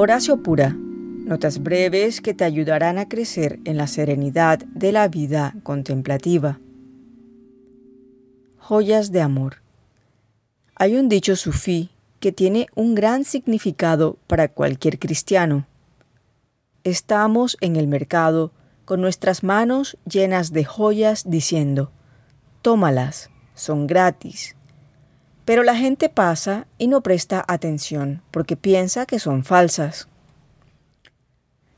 Horacio Pura. Notas breves que te ayudarán a crecer en la serenidad de la vida contemplativa. Joyas de amor. Hay un dicho sufí que tiene un gran significado para cualquier cristiano. Estamos en el mercado con nuestras manos llenas de joyas diciendo, tómalas, son gratis. Pero la gente pasa y no presta atención porque piensa que son falsas.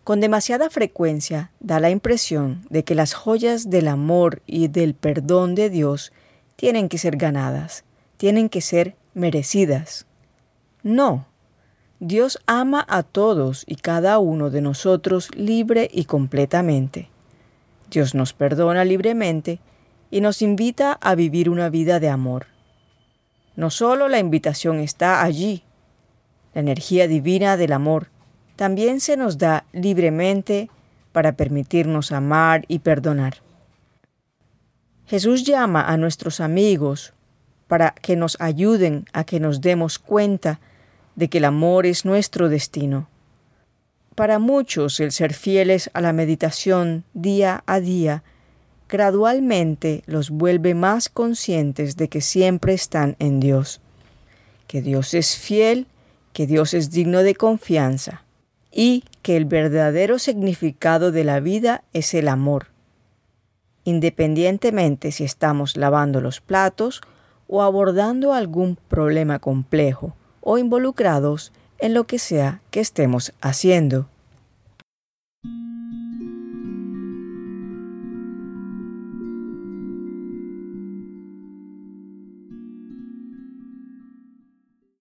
Con demasiada frecuencia da la impresión de que las joyas del amor y del perdón de Dios tienen que ser ganadas, tienen que ser merecidas. No, Dios ama a todos y cada uno de nosotros libre y completamente. Dios nos perdona libremente y nos invita a vivir una vida de amor. No solo la invitación está allí, la energía divina del amor también se nos da libremente para permitirnos amar y perdonar. Jesús llama a nuestros amigos para que nos ayuden a que nos demos cuenta de que el amor es nuestro destino. Para muchos el ser fieles a la meditación día a día gradualmente los vuelve más conscientes de que siempre están en Dios, que Dios es fiel, que Dios es digno de confianza y que el verdadero significado de la vida es el amor independientemente si estamos lavando los platos o abordando algún problema complejo o involucrados en lo que sea que estemos haciendo.